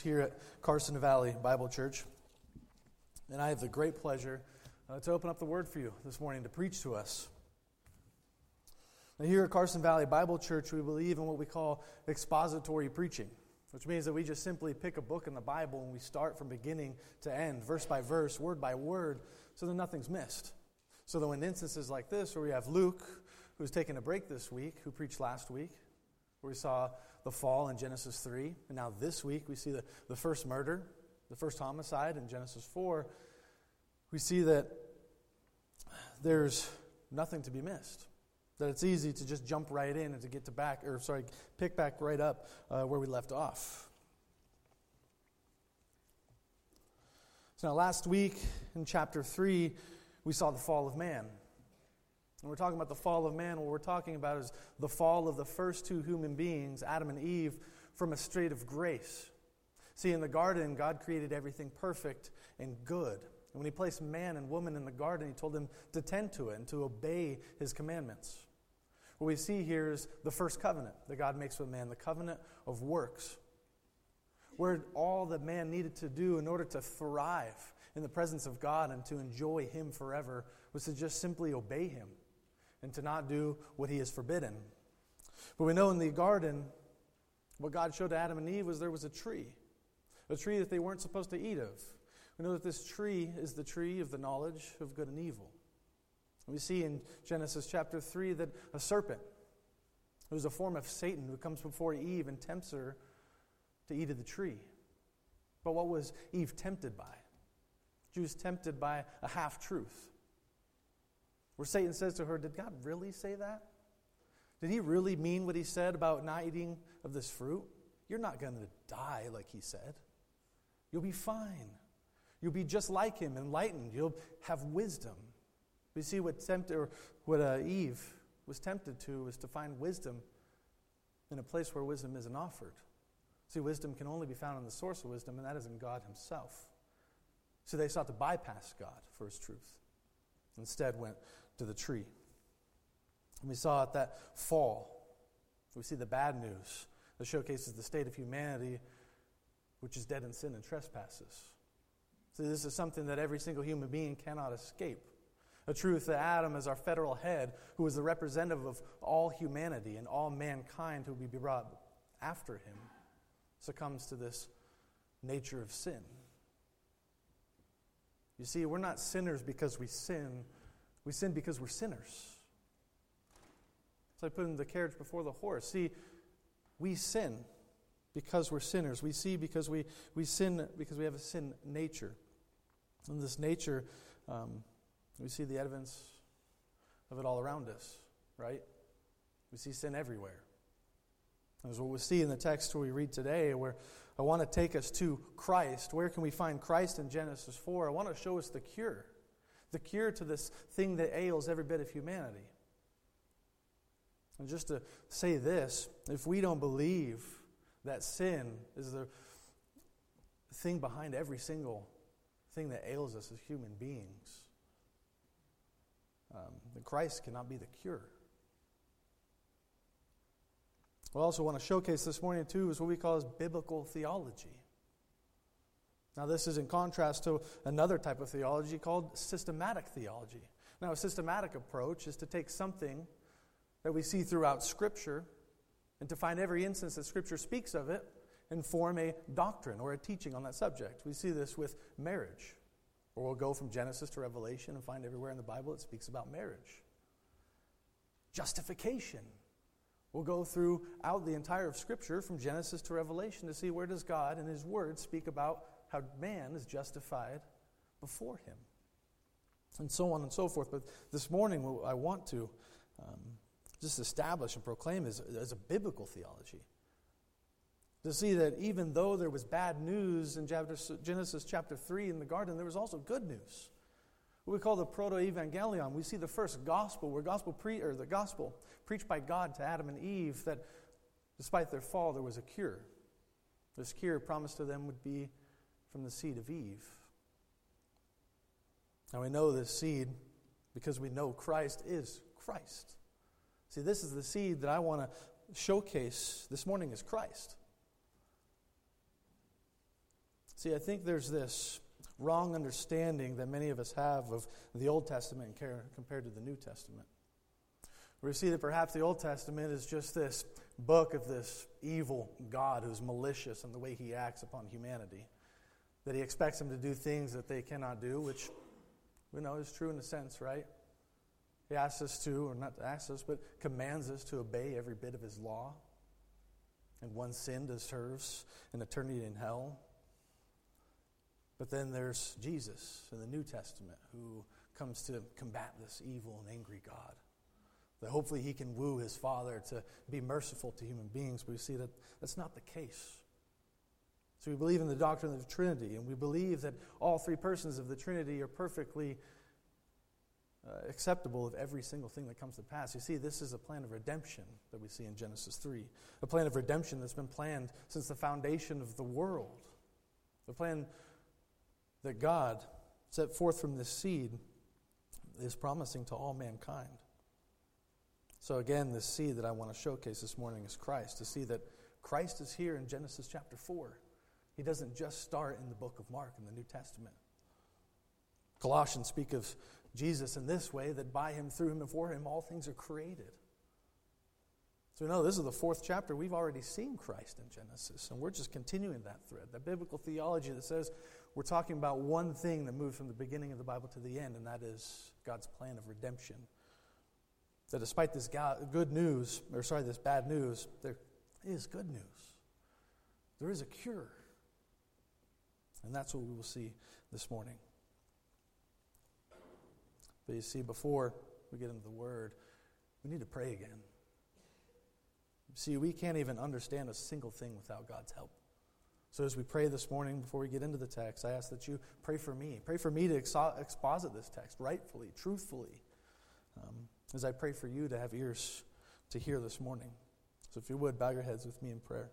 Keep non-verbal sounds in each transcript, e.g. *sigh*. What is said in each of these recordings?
here at Carson Valley Bible Church. And I have the great pleasure uh, to open up the Word for you this morning to preach to us. Now, here at Carson Valley Bible Church, we believe in what we call expository preaching, which means that we just simply pick a book in the Bible and we start from beginning to end, verse by verse, word by word, so that nothing's missed. So that when instances like this, where we have Luke, who's taken a break this week, who preached last week, where we saw the fall in Genesis 3. And now this week we see the, the first murder, the first homicide in Genesis 4. We see that there's nothing to be missed. That it's easy to just jump right in and to get to back, or sorry, pick back right up uh, where we left off. So now, last week in chapter 3, we saw the fall of man. When we're talking about the fall of man, what we're talking about is the fall of the first two human beings, Adam and Eve, from a state of grace. See, in the garden, God created everything perfect and good. And when He placed man and woman in the garden, He told them to tend to it and to obey His commandments. What we see here is the first covenant that God makes with man, the covenant of works, where all that man needed to do in order to thrive in the presence of God and to enjoy Him forever was to just simply obey Him and to not do what he has forbidden. But we know in the garden, what God showed to Adam and Eve was there was a tree, a tree that they weren't supposed to eat of. We know that this tree is the tree of the knowledge of good and evil. We see in Genesis chapter 3 that a serpent, who's a form of Satan, who comes before Eve and tempts her to eat of the tree. But what was Eve tempted by? She was tempted by a half truth. Where Satan says to her, Did God really say that? Did he really mean what he said about not eating of this fruit? You're not going to die like he said. You'll be fine. You'll be just like him, enlightened. You'll have wisdom. We see what, tempted, or what uh, Eve was tempted to was to find wisdom in a place where wisdom isn't offered. See, wisdom can only be found in the source of wisdom, and that is in God Himself. So they sought to bypass God for His truth. Instead, went to the tree. And we saw at that fall, we see the bad news that showcases the state of humanity, which is dead in sin and trespasses. See, this is something that every single human being cannot escape. A truth that Adam, as our federal head, who is the representative of all humanity and all mankind who will be brought after him, succumbs to this nature of sin. You see, we're not sinners because we sin, we sin because we're sinners. It's like putting the carriage before the horse. See, we sin because we're sinners. We see because we, we sin because we have a sin nature. And this nature, um, we see the evidence of it all around us, right? We see sin everywhere. As what we see in the text we read today, where I want to take us to Christ. Where can we find Christ in Genesis 4? I want to show us the cure the cure to this thing that ails every bit of humanity. And just to say this, if we don't believe that sin is the thing behind every single thing that ails us as human beings, um, then Christ cannot be the cure. I also want to showcase this morning, too, is what we call as biblical theology. Now, this is in contrast to another type of theology called systematic theology. Now, a systematic approach is to take something that we see throughout Scripture and to find every instance that Scripture speaks of it and form a doctrine or a teaching on that subject. We see this with marriage, or we'll go from Genesis to Revelation and find everywhere in the Bible it speaks about marriage. Justification. We'll go throughout the entire of Scripture from Genesis to Revelation to see where does God and His Word speak about how man is justified before him. And so on and so forth. But this morning, I want to um, just establish and proclaim is, is a biblical theology. To see that even though there was bad news in Genesis chapter 3 in the garden, there was also good news. What we call the proto-evangelion. We see the first gospel, where gospel pre- or the gospel preached by God to Adam and Eve, that despite their fall, there was a cure. This cure promised to them would be from the seed of Eve. Now we know this seed because we know Christ is Christ. See, this is the seed that I want to showcase this morning is Christ. See, I think there's this wrong understanding that many of us have of the Old Testament compared to the New Testament. We see that perhaps the Old Testament is just this book of this evil God who's malicious in the way he acts upon humanity. That he expects them to do things that they cannot do, which we know is true in a sense, right? He asks us to, or not asks us, but commands us to obey every bit of his law. And one sin deserves an eternity in hell. But then there's Jesus in the New Testament who comes to combat this evil and angry God. That hopefully he can woo his Father to be merciful to human beings, but we see that that's not the case. So we believe in the doctrine of the Trinity, and we believe that all three persons of the Trinity are perfectly uh, acceptable of every single thing that comes to pass. You see, this is a plan of redemption that we see in Genesis 3. A plan of redemption that's been planned since the foundation of the world. The plan that God set forth from this seed is promising to all mankind. So, again, this seed that I want to showcase this morning is Christ, to see that Christ is here in Genesis chapter 4. He doesn't just start in the book of Mark in the New Testament. Colossians speak of Jesus in this way that by him, through him, and for him, all things are created. So, know this is the fourth chapter. We've already seen Christ in Genesis, and we're just continuing that thread. That biblical theology that says we're talking about one thing that moves from the beginning of the Bible to the end, and that is God's plan of redemption that despite this good news, or sorry, this bad news, there is good news. There is a cure. And that's what we will see this morning. But you see, before we get into the Word, we need to pray again. See, we can't even understand a single thing without God's help. So, as we pray this morning, before we get into the text, I ask that you pray for me. Pray for me to exposit this text rightfully, truthfully. Um, as I pray for you to have ears to hear this morning. So if you would, bow your heads with me in prayer.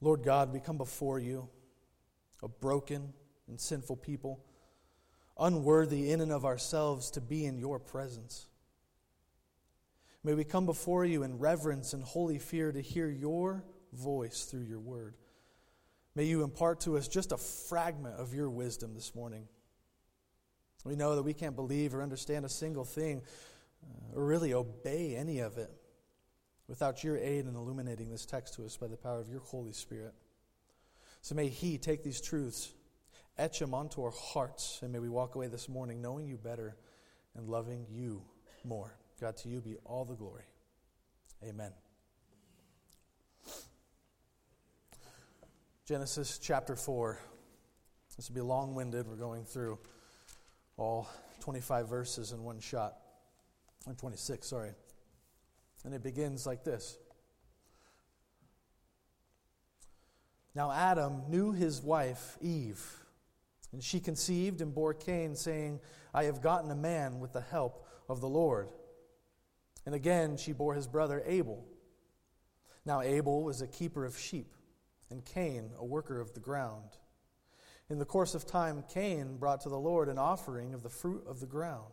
Lord God, we come before you, a broken and sinful people, unworthy in and of ourselves to be in your presence. May we come before you in reverence and holy fear to hear your voice through your word. May you impart to us just a fragment of your wisdom this morning. We know that we can't believe or understand a single thing uh, or really obey any of it without your aid in illuminating this text to us by the power of your Holy Spirit. So may He take these truths, etch them onto our hearts, and may we walk away this morning knowing you better and loving you more. God, to you be all the glory. Amen. Genesis chapter 4. This will be long winded. We're going through all 25 verses in one shot. Or 26, sorry. And it begins like this Now Adam knew his wife, Eve, and she conceived and bore Cain, saying, I have gotten a man with the help of the Lord. And again she bore his brother Abel. Now Abel was a keeper of sheep, and Cain a worker of the ground. In the course of time, Cain brought to the Lord an offering of the fruit of the ground,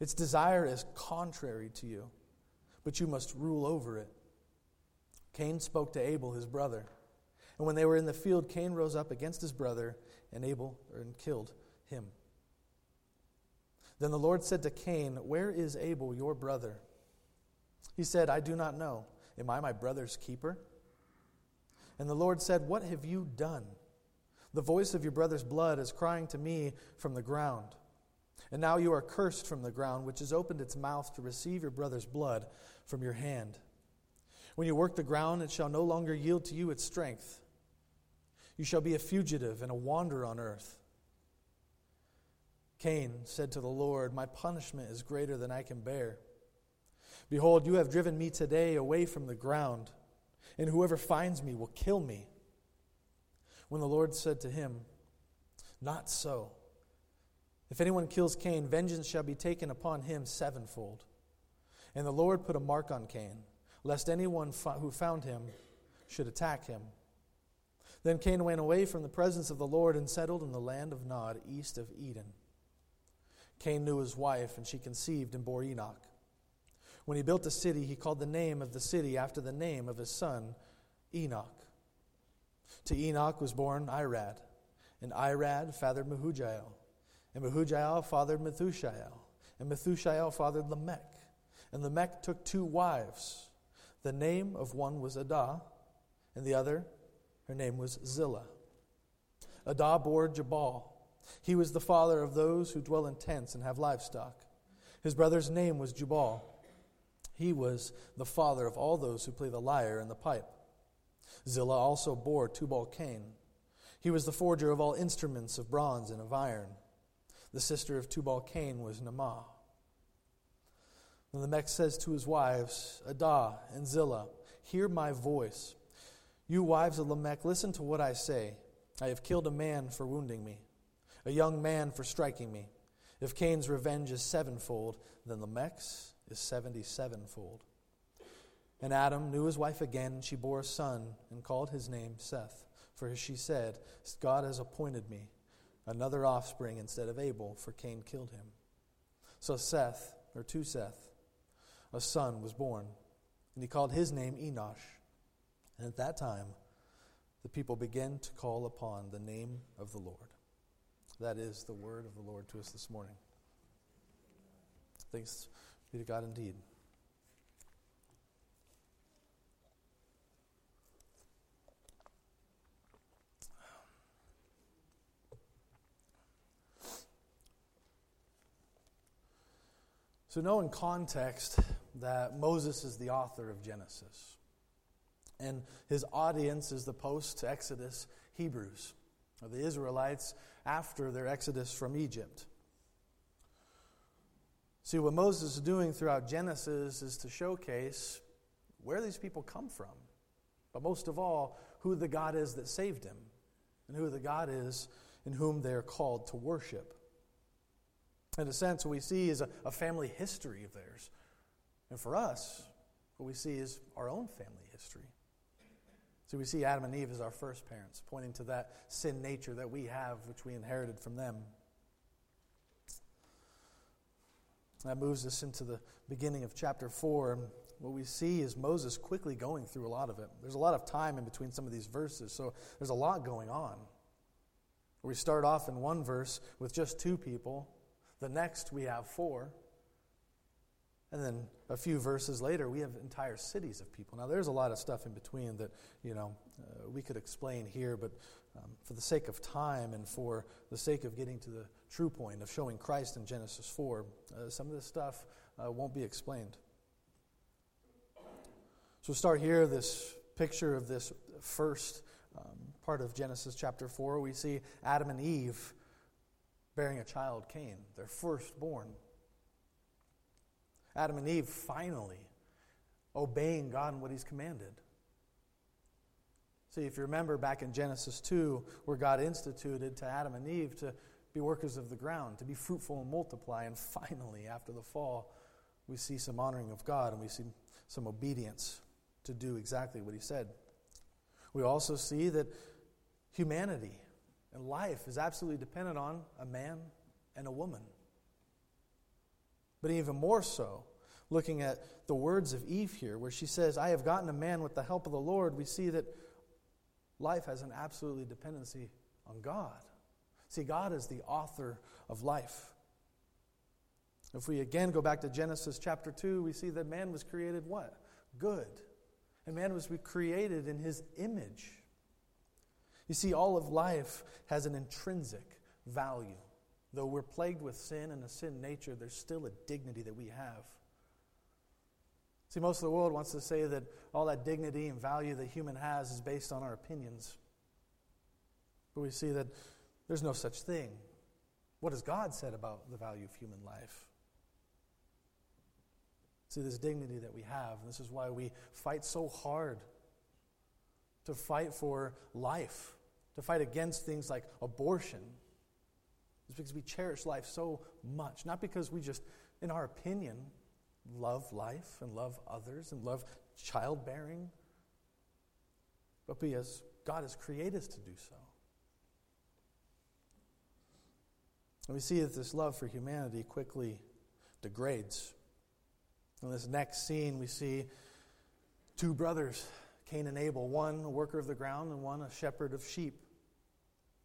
Its desire is contrary to you, but you must rule over it. Cain spoke to Abel, his brother. And when they were in the field, Cain rose up against his brother and Abel er, and killed him. Then the Lord said to Cain, Where is Abel, your brother? He said, I do not know. Am I my brother's keeper? And the Lord said, What have you done? The voice of your brother's blood is crying to me from the ground. And now you are cursed from the ground, which has opened its mouth to receive your brother's blood from your hand. When you work the ground, it shall no longer yield to you its strength. You shall be a fugitive and a wanderer on earth. Cain said to the Lord, My punishment is greater than I can bear. Behold, you have driven me today away from the ground and whoever finds me will kill me. When the Lord said to him, Not so. If anyone kills Cain, vengeance shall be taken upon him sevenfold. And the Lord put a mark on Cain, lest anyone who found him should attack him. Then Cain went away from the presence of the Lord and settled in the land of Nod, east of Eden. Cain knew his wife, and she conceived and bore Enoch. When he built a city, he called the name of the city after the name of his son, Enoch. To Enoch was born Irad, and Irad fathered Mehujael, and Mehujael fathered Methushael, and Methushael fathered Lamech. And Lamech took two wives. The name of one was Adah, and the other, her name was Zillah. Adah bore Jabal. He was the father of those who dwell in tents and have livestock. His brother's name was Jubal. He was the father of all those who play the lyre and the pipe. Zillah also bore Tubal Cain. He was the forger of all instruments of bronze and of iron. The sister of Tubal Cain was Naamah. Then the says to his wives, Adah and Zillah, Hear my voice. You wives of Lamech, listen to what I say. I have killed a man for wounding me, a young man for striking me. If Cain's revenge is sevenfold, then Lamech's is seventy sevenfold. And Adam knew his wife again, and she bore a son and called his name Seth. For she said, God has appointed me another offspring instead of Abel, for Cain killed him. So Seth, or to Seth, a son was born, and he called his name Enosh. And at that time, the people began to call upon the name of the Lord. That is the word of the Lord to us this morning. Thanks be to God indeed. So, know in context that Moses is the author of Genesis, and his audience is the post Exodus Hebrews, or the Israelites after their exodus from Egypt. See, what Moses is doing throughout Genesis is to showcase where these people come from, but most of all, who the God is that saved him, and who the God is in whom they are called to worship. In a sense, what we see is a, a family history of theirs. And for us, what we see is our own family history. So we see Adam and Eve as our first parents, pointing to that sin nature that we have, which we inherited from them. That moves us into the beginning of chapter 4. And what we see is Moses quickly going through a lot of it. There's a lot of time in between some of these verses, so there's a lot going on. We start off in one verse with just two people, the next, we have four. And then a few verses later, we have entire cities of people. Now, there's a lot of stuff in between that, you know, uh, we could explain here, but um, for the sake of time and for the sake of getting to the true point of showing Christ in Genesis 4, uh, some of this stuff uh, won't be explained. So, start here this picture of this first um, part of Genesis chapter 4. We see Adam and Eve bearing a child, Cain, their firstborn. Adam and Eve finally obeying God and what He's commanded. See, if you remember back in Genesis 2, where God instituted to Adam and Eve to be workers of the ground, to be fruitful and multiply, and *laughs* finally, after the fall, we see some honoring of God and we see some obedience to do exactly what He said. We also see that humanity and life is absolutely dependent on a man and a woman. But even more so, looking at the words of Eve here, where she says, I have gotten a man with the help of the Lord, we see that life has an absolutely dependency on God. See, God is the author of life. If we again go back to Genesis chapter 2, we see that man was created what? Good. And man was created in his image. You see, all of life has an intrinsic value. Though we're plagued with sin and a sin nature, there's still a dignity that we have. See, most of the world wants to say that all that dignity and value that human has is based on our opinions. But we see that there's no such thing. What has God said about the value of human life? See, this dignity that we have, and this is why we fight so hard to fight for life, to fight against things like abortion. It's because we cherish life so much, not because we just, in our opinion, love life and love others and love childbearing, but because God has created us to do so. And we see that this love for humanity quickly degrades. In this next scene, we see two brothers, Cain and Abel, one a worker of the ground and one a shepherd of sheep,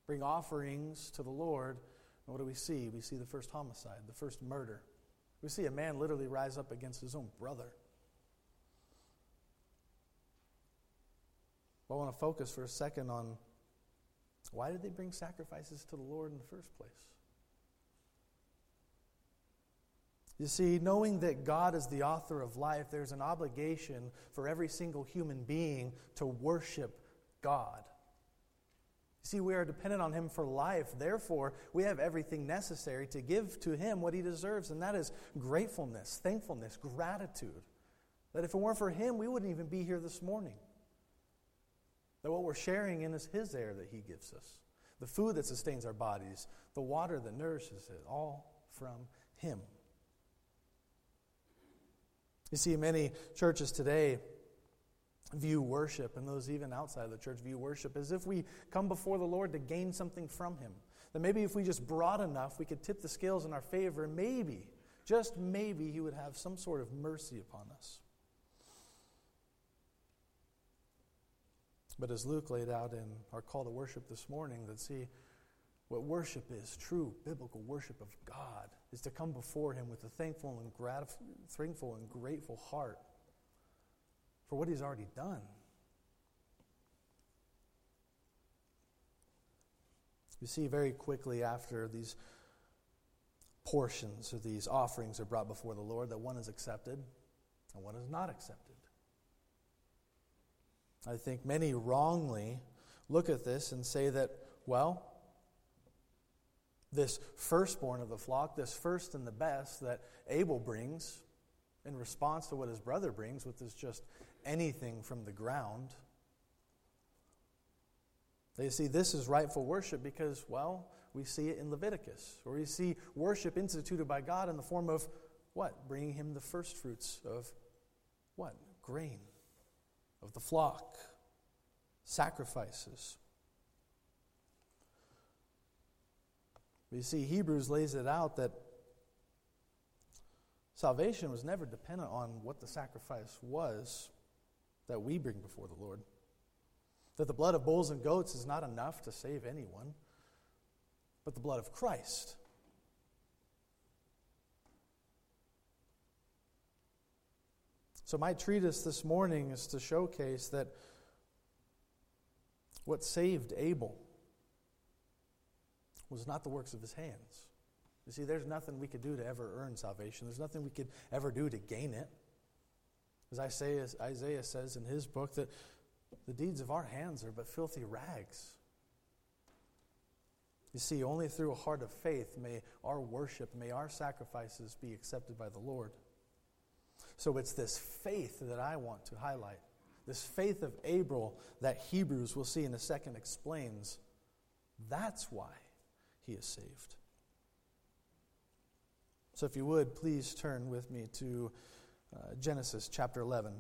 bring offerings to the Lord. And what do we see? We see the first homicide, the first murder. We see a man literally rise up against his own brother. But I want to focus for a second on why did they bring sacrifices to the Lord in the first place? You see, knowing that God is the author of life, there's an obligation for every single human being to worship God. You see, we are dependent on Him for life. Therefore, we have everything necessary to give to Him what He deserves, and that is gratefulness, thankfulness, gratitude. That if it weren't for Him, we wouldn't even be here this morning. That what we're sharing in is His air that He gives us, the food that sustains our bodies, the water that nourishes it, all from Him. You see, many churches today view worship, and those even outside of the church view worship as if we come before the Lord to gain something from Him. That maybe if we just brought enough, we could tip the scales in our favor, and maybe, just maybe, He would have some sort of mercy upon us. But as Luke laid out in our call to worship this morning, that see, what worship is, true biblical worship of God, is to come before Him with a thankful and, gratif- thankful and grateful heart for what He's already done. You see, very quickly after these portions or these offerings are brought before the Lord, that one is accepted and one is not accepted. I think many wrongly look at this and say that, well, this firstborn of the flock, this first and the best that Abel brings in response to what his brother brings, which is just anything from the ground. They see this is rightful worship because, well, we see it in Leviticus, where we see worship instituted by God in the form of what? Bringing him the first fruits of what? Grain, of the flock, sacrifices. We see Hebrews lays it out that salvation was never dependent on what the sacrifice was that we bring before the Lord. That the blood of bulls and goats is not enough to save anyone, but the blood of Christ. So, my treatise this morning is to showcase that what saved Abel was not the works of his hands. You see, there's nothing we could do to ever earn salvation, there's nothing we could ever do to gain it. As Isaiah, Isaiah says in his book, that the deeds of our hands are but filthy rags. You see, only through a heart of faith may our worship, may our sacrifices be accepted by the Lord. So it's this faith that I want to highlight. This faith of Abel that Hebrews, we'll see in a second, explains. That's why he is saved. So, if you would, please turn with me to uh, Genesis chapter 11.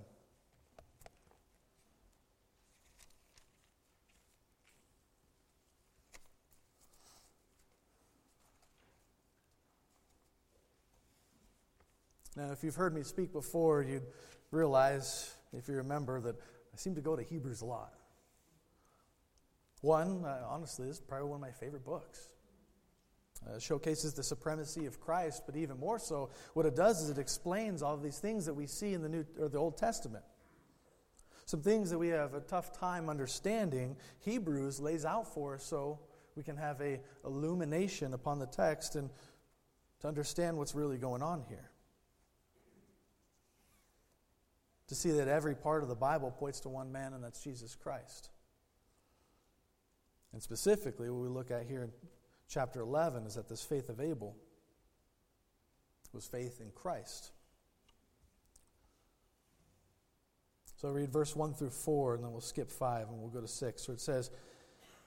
Now, if you've heard me speak before, you'd realize, if you remember, that I seem to go to Hebrews a lot. One, uh, honestly, is probably one of my favorite books. Uh, showcases the supremacy of Christ, but even more so, what it does is it explains all of these things that we see in the New or the Old Testament. Some things that we have a tough time understanding, Hebrews lays out for us so we can have a illumination upon the text and to understand what's really going on here. To see that every part of the Bible points to one man, and that's Jesus Christ. And specifically, what we look at here in chapter 11 is that this faith of Abel was faith in Christ. So I'll read verse 1 through 4, and then we'll skip 5 and we'll go to 6. So it says,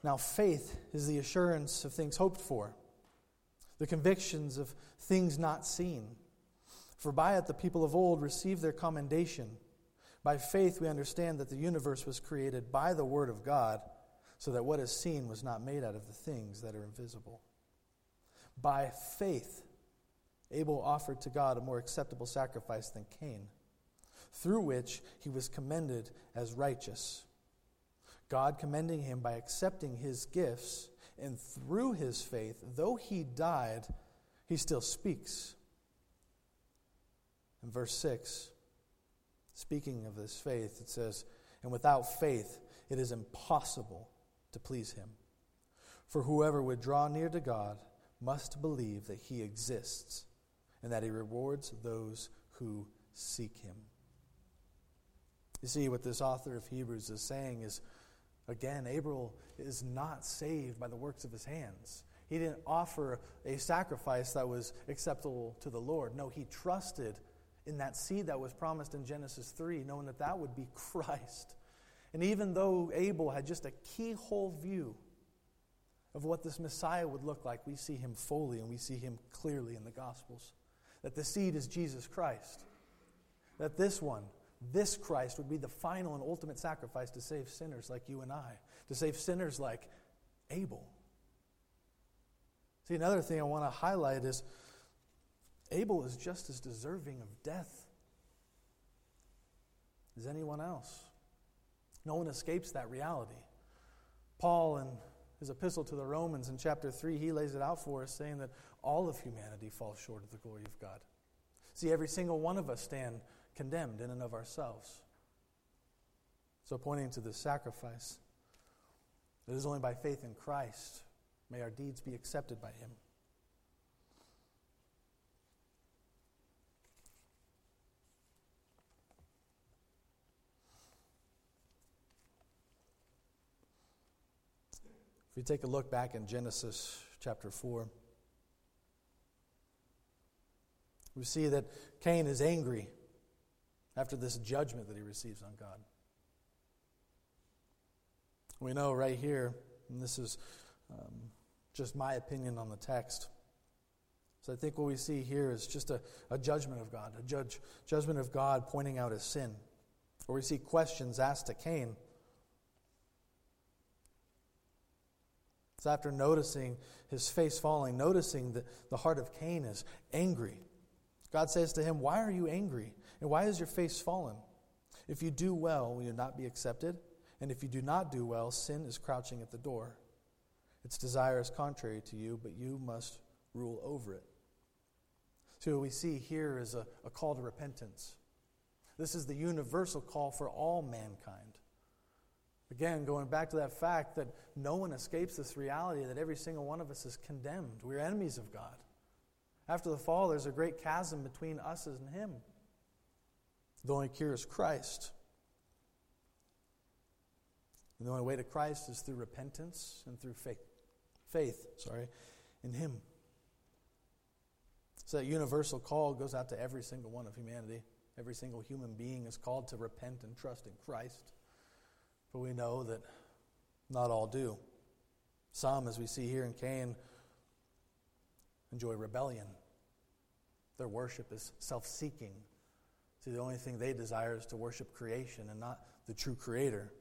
Now faith is the assurance of things hoped for, the convictions of things not seen. For by it the people of old received their commendation. By faith we understand that the universe was created by the Word of God, so that what is seen was not made out of the things that are invisible. By faith, Abel offered to God a more acceptable sacrifice than Cain, through which he was commended as righteous. God commending him by accepting his gifts, and through his faith, though he died, he still speaks. In verse 6, speaking of this faith, it says, And without faith, it is impossible to please him. For whoever would draw near to God must believe that he exists and that he rewards those who seek him. You see, what this author of Hebrews is saying is again, Abel is not saved by the works of his hands. He didn't offer a sacrifice that was acceptable to the Lord. No, he trusted in that seed that was promised in Genesis 3, knowing that that would be *laughs* Christ. And even though Abel had just a keyhole view of what this Messiah would look like, we see him fully and we see him clearly in the Gospels that the seed is Jesus Christ. That this one, this Christ, would be the final and ultimate sacrifice to save sinners like you and I, to save sinners like Abel. See, another thing I want to highlight is Abel is just as deserving of death as anyone else. No one escapes that reality. Paul, in his epistle to the Romans in chapter 3, he lays it out for us, saying that all of humanity falls short of the glory of God. See, every single one of us stand condemned in and of ourselves. So, pointing to this sacrifice, it is only by faith in Christ may our deeds be accepted by Him. If you take a look back in Genesis chapter 4, we see that Cain is angry after this judgment that he receives on God. We know right here, and this is um, just my opinion on the text. So I think what we see here is just a, a judgment of God, a judge, judgment of God pointing out his sin. Or we see questions asked to Cain. So after noticing his face falling, noticing that the heart of Cain is angry, God says to him, Why are you angry? And why is your face fallen? If you do well, will you not be accepted? And if you do not do well, sin is crouching at the door. Its desire is contrary to you, but you must rule over it. So, what we see here is a, a call to repentance. This is the universal call for all mankind. Again, going back to that fact that no one escapes this reality that every single one of us is condemned. We're enemies of God. After the fall, there's a great chasm between us and Him. The only cure is Christ. And the only way to Christ is through repentance and through faith. Faith, sorry, in Him. So that universal call goes out to every single one of humanity. Every single human being is called to repent and trust in Christ. But we know that not all do. Some, as we see here in Cain, enjoy rebellion. Their worship is self seeking. See, the only thing they desire is to worship creation and not the true Creator.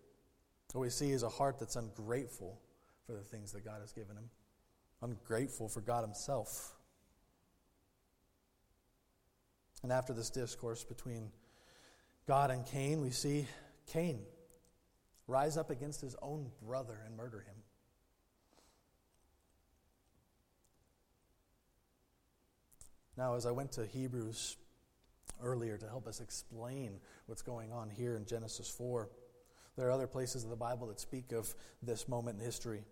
What we see is a heart that's ungrateful for the things that God has given him, ungrateful for God Himself. And after this discourse between God and Cain, we see Cain rise up against his own brother and murder him. Now, as I went to Hebrews earlier to help us explain what's going on here in Genesis 4, there are other places in the Bible that speak of this moment in history.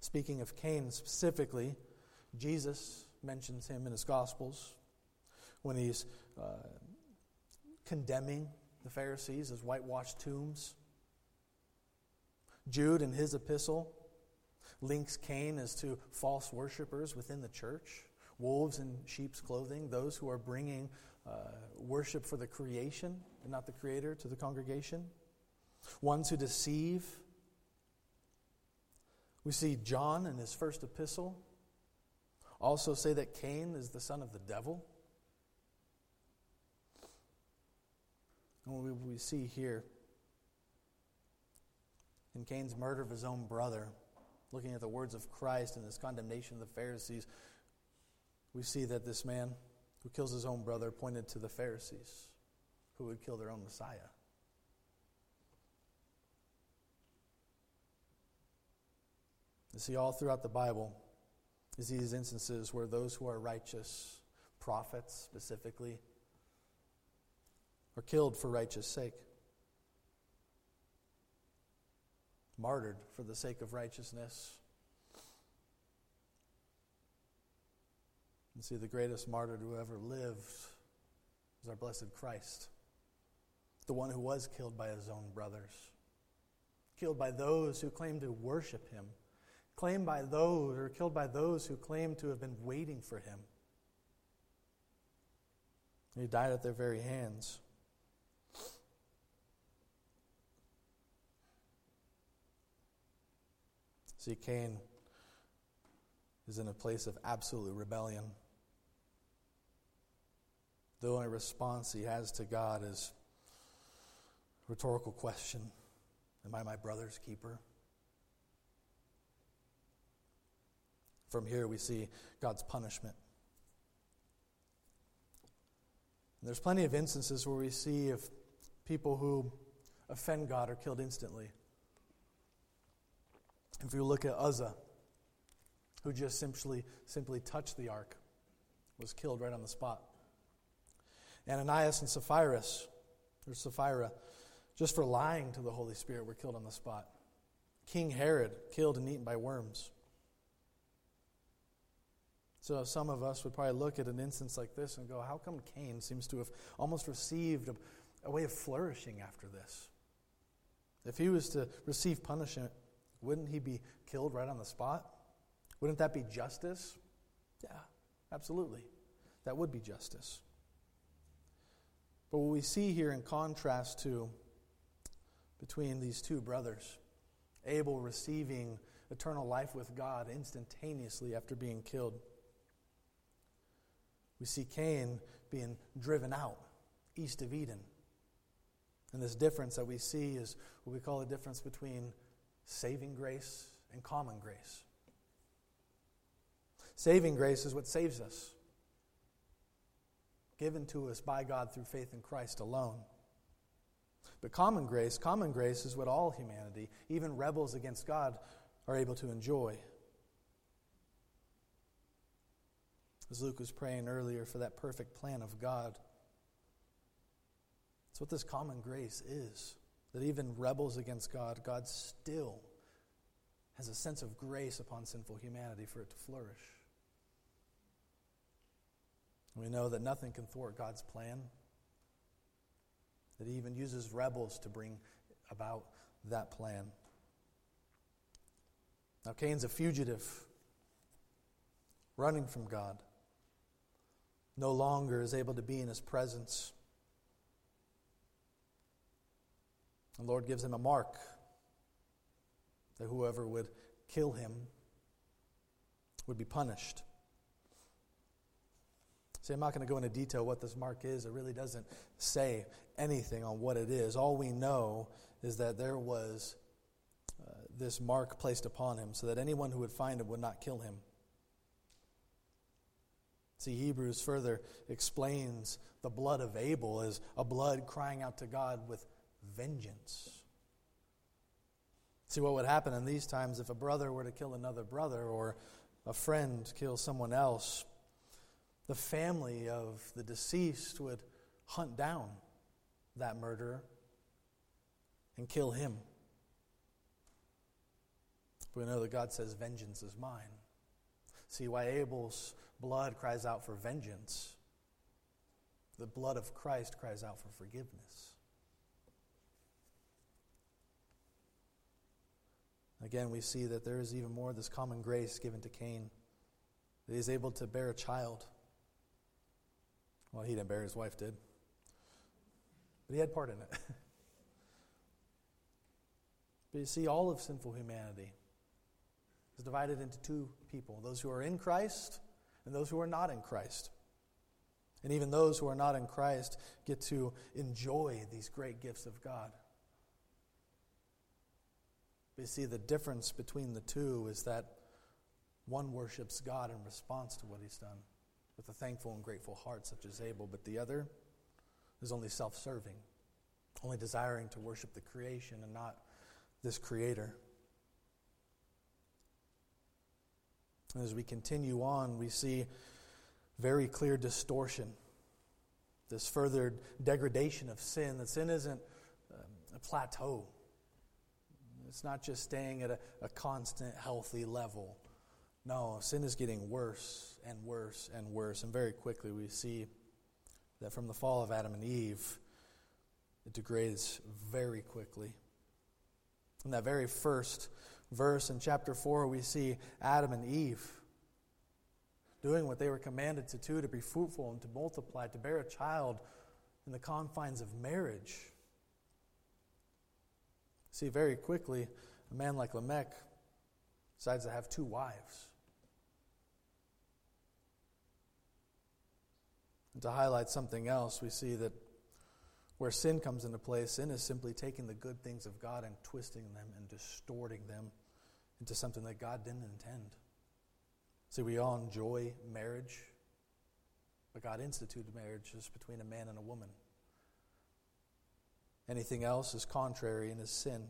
Speaking of Cain specifically, Jesus mentions him in his Gospels when he's uh, condemning the Pharisees as whitewashed tombs. Jude, in his epistle, links Cain as to false worshippers within the church wolves in sheep's clothing, those who are bringing uh, worship for the creation and not the creator to the congregation, ones who deceive. We see John in his first epistle also say that Cain is the son of the devil. And we, we see here in Cain's murder of his own brother, looking at the words of Christ and his condemnation of the Pharisees, we see that this man who kills his own brother pointed to the Pharisees who would kill their own Messiah. You see, all throughout the Bible is these instances where those who are righteous, prophets specifically, are killed for righteous sake. Martyred for the sake of righteousness. And see, the greatest martyr who ever lived was our blessed Christ, the one who was killed by his own brothers, killed by those who claimed to worship him, claimed by those, or killed by those who claimed to have been waiting for him. He died at their very hands. See, Cain is in a place of absolute rebellion. The only response he has to God is rhetorical question Am I my brother's keeper? From here, we see God's punishment. And there's plenty of instances where we see if people who offend God are killed instantly. If you look at Uzzah, who just simply, simply touched the ark, was killed right on the spot. Ananias and Sapphira, or Sapphira, just for lying to the Holy Spirit, were killed on the spot. King Herod, killed and eaten by worms. So some of us would probably look at an instance like this and go, how come Cain seems to have almost received a, a way of flourishing after this? If he was to receive punishment, wouldn't he be killed right on the spot? Wouldn't that be justice? Yeah, absolutely. That would be justice. But what we see here in contrast to between these two brothers, Abel receiving eternal life with God instantaneously after being killed. We see Cain being driven out east of Eden. And this difference that we see is what we call the difference between saving grace and common grace. Saving grace is what saves us given to us by God through faith in Christ alone. But common grace, common grace is what all humanity, even rebels against God, are able to enjoy. As Luke was praying earlier for that perfect plan of God. It's what this common grace is. That even rebels against God, God still has a sense of grace upon sinful humanity for it to flourish. We know that nothing can thwart God's plan, that He even uses rebels to bring about that plan. Now, Cain's a fugitive, running from God, no longer is able to be in His presence. The Lord gives him a mark that whoever would kill him would be punished. See, I'm not going to go into detail what this mark is. It really doesn't say anything on what it is. All we know is that there was uh, this mark placed upon him so that anyone who would find him would not kill him. See, Hebrews further explains the blood of Abel as a blood crying out to God with vengeance. See, what would happen in these times if a brother were to kill another brother or a friend kill someone else? the family of the deceased would hunt down that murderer and kill him. we know that God says, Vengeance is mine. See why Abel's blood cries out for vengeance. The blood of Christ cries out for forgiveness. Again, we see that there is even more of this common grace given to Cain, that he is able to bear a child Well, he didn't bear, his wife did. But he had part in it. *laughs* but you see, all of sinful humanity is divided into two people those who are in Christ and those who are not in Christ. And even those who are not in Christ get to enjoy these great gifts of God. But you see, the difference between the two is that one worships God in response to what he's done with a thankful and grateful heart, such as Abel, but the other is only self serving, only desiring to worship the creation and not this creator. And as we continue on, we see very clear distortion, this further degradation of sin. That sin isn't um, a plateau, it's not just staying at a, a constant, healthy level. No, sin is getting worse and worse and worse. And very quickly, we see that from the fall of Adam and Eve, it degrades very quickly. In that very first verse in chapter 4, we see Adam and Eve doing what they were commanded to do to be fruitful and to multiply, to bear a child in the confines of marriage. See, very quickly, a man like Lamech decides to have two wives. And to highlight something else, we see that where sin comes into play, sin is simply taking the good things of God and twisting them and distorting them into something that God didn't intend. See, we all enjoy marriage, but God instituted marriage just between a man and a woman. Anything else is contrary and is sin.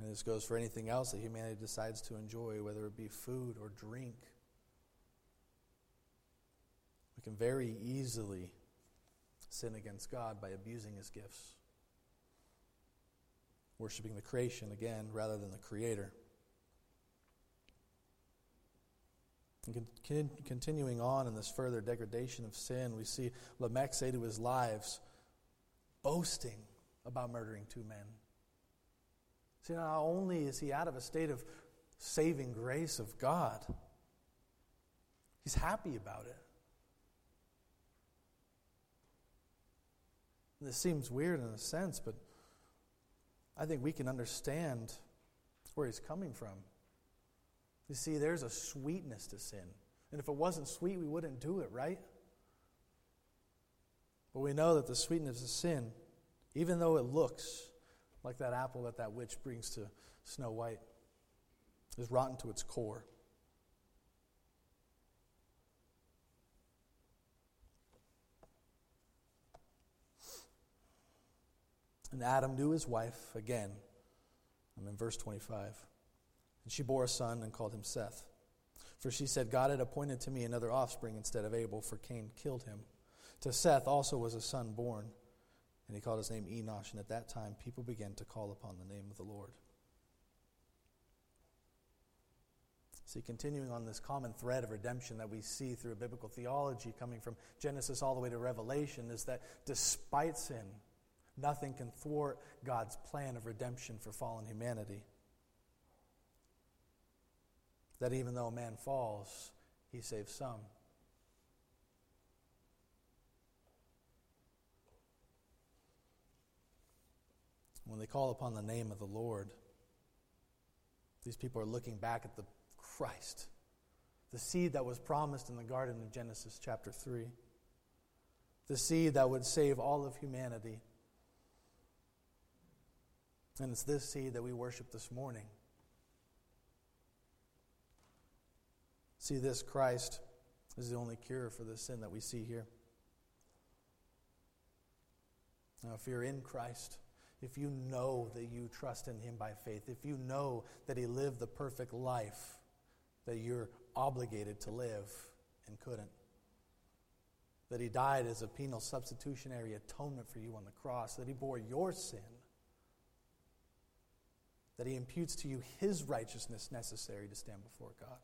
And this goes for anything else that humanity decides to enjoy, whether it be food or drink. We can very easily sin against God by abusing his gifts, worshiping the creation again rather than the creator. And con- continuing on in this further degradation of sin, we see Lamech say to his lives, boasting about murdering two men. See, not only is he out of a state of saving grace of God, he's happy about it. This seems weird in a sense, but I think we can understand where he's coming from. You see, there's a sweetness to sin. And if it wasn't sweet, we wouldn't do it, right? But we know that the sweetness of sin, even though it looks like that apple that that witch brings to Snow White, is rotten to its core. And Adam knew his wife again. I'm in verse 25. And she bore a son and called him Seth. For she said, God had appointed to me another offspring instead of Abel, for Cain killed him. To Seth also was a son born and he called his name Enosh. And at that time, people began to call upon the name of the Lord. See, continuing on this common thread of redemption that we see through biblical theology coming from Genesis all the way to Revelation is that despite sin, nothing can thwart God's plan of redemption for fallen humanity. That even though a man falls, he saves some. when they call upon the name of the Lord, these people are looking back at the Christ, the seed that was promised in the Garden of Genesis chapter 3, the seed that would save all of humanity. And it's this seed that we worship this morning. See, this Christ is the only cure for the sin that we see here. Now, if you're in Christ, if you know that you trust in Him by faith, if you know that He lived the perfect life that you're obligated to live and couldn't, that He died as a penal substitutionary atonement for you on the cross, that He bore your sin, that He imputes to you His righteousness necessary to stand before God.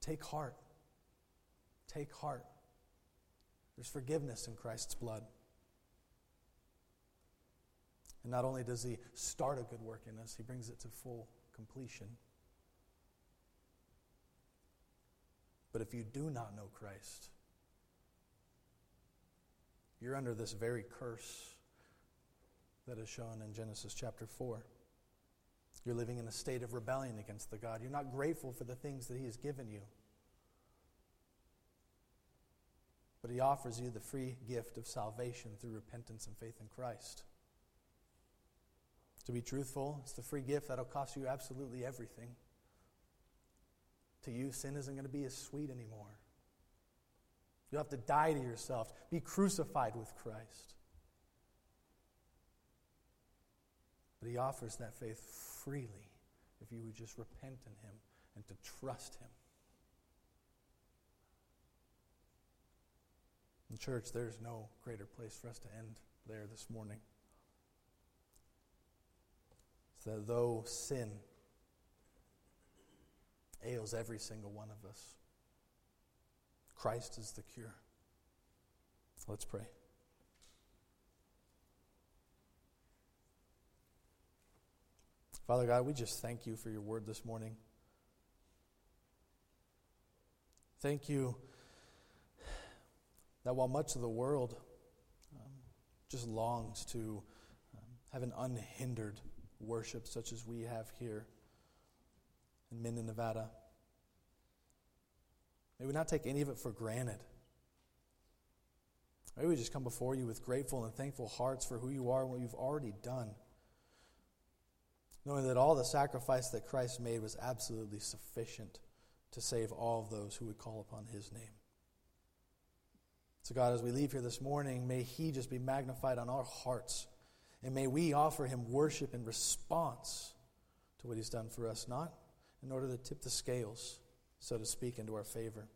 Take heart. Take heart. There's forgiveness in Christ's blood. And not only does he start a good work in us, he brings it to full completion. But if you do not know Christ, you're under this very curse that is shown in Genesis chapter 4. You're living in a state of rebellion against the God. You're not grateful for the things that He has given you. But He offers you the free gift of salvation through repentance and faith in Christ. To be truthful, it's the free gift that'll cost you absolutely everything. To you, sin isn't going to be as sweet anymore. You'll have to die to yourself, be crucified with Christ. But He offers that faith freely if you would just repent in Him and to trust Him. In church, there's no greater place for us to end there this morning. So that though sin ails every single one of us, Christ is the cure. Let's pray. Father God, we just thank you for your word this morning. Thank you that while much of the world um, just longs to um, have an unhindered worship such as we have here in Minden, Nevada, may we not take any of it for granted. May we just come before you with grateful and thankful hearts for who you are and what you've already done knowing that all the sacrifice that Christ made was absolutely sufficient to save all of those who would call upon his name. So, God, as we leave here this morning, may he just be magnified on our hearts. And may we offer him worship in response to what he's done for us, not in order to tip the scales, so to speak, into our favor.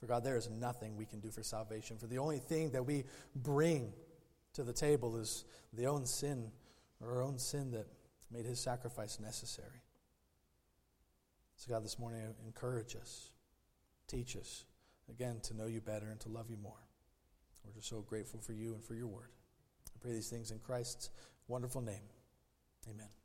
For God, there is nothing we can do for salvation. For the only thing that we bring to the table is the own sin or our own sin that made his sacrifice necessary. So, God, this morning, encourage us, teach us, again, to know you better and to love you more. We're just so grateful for you and for your word. I pray these things in Christ's wonderful name. Amen.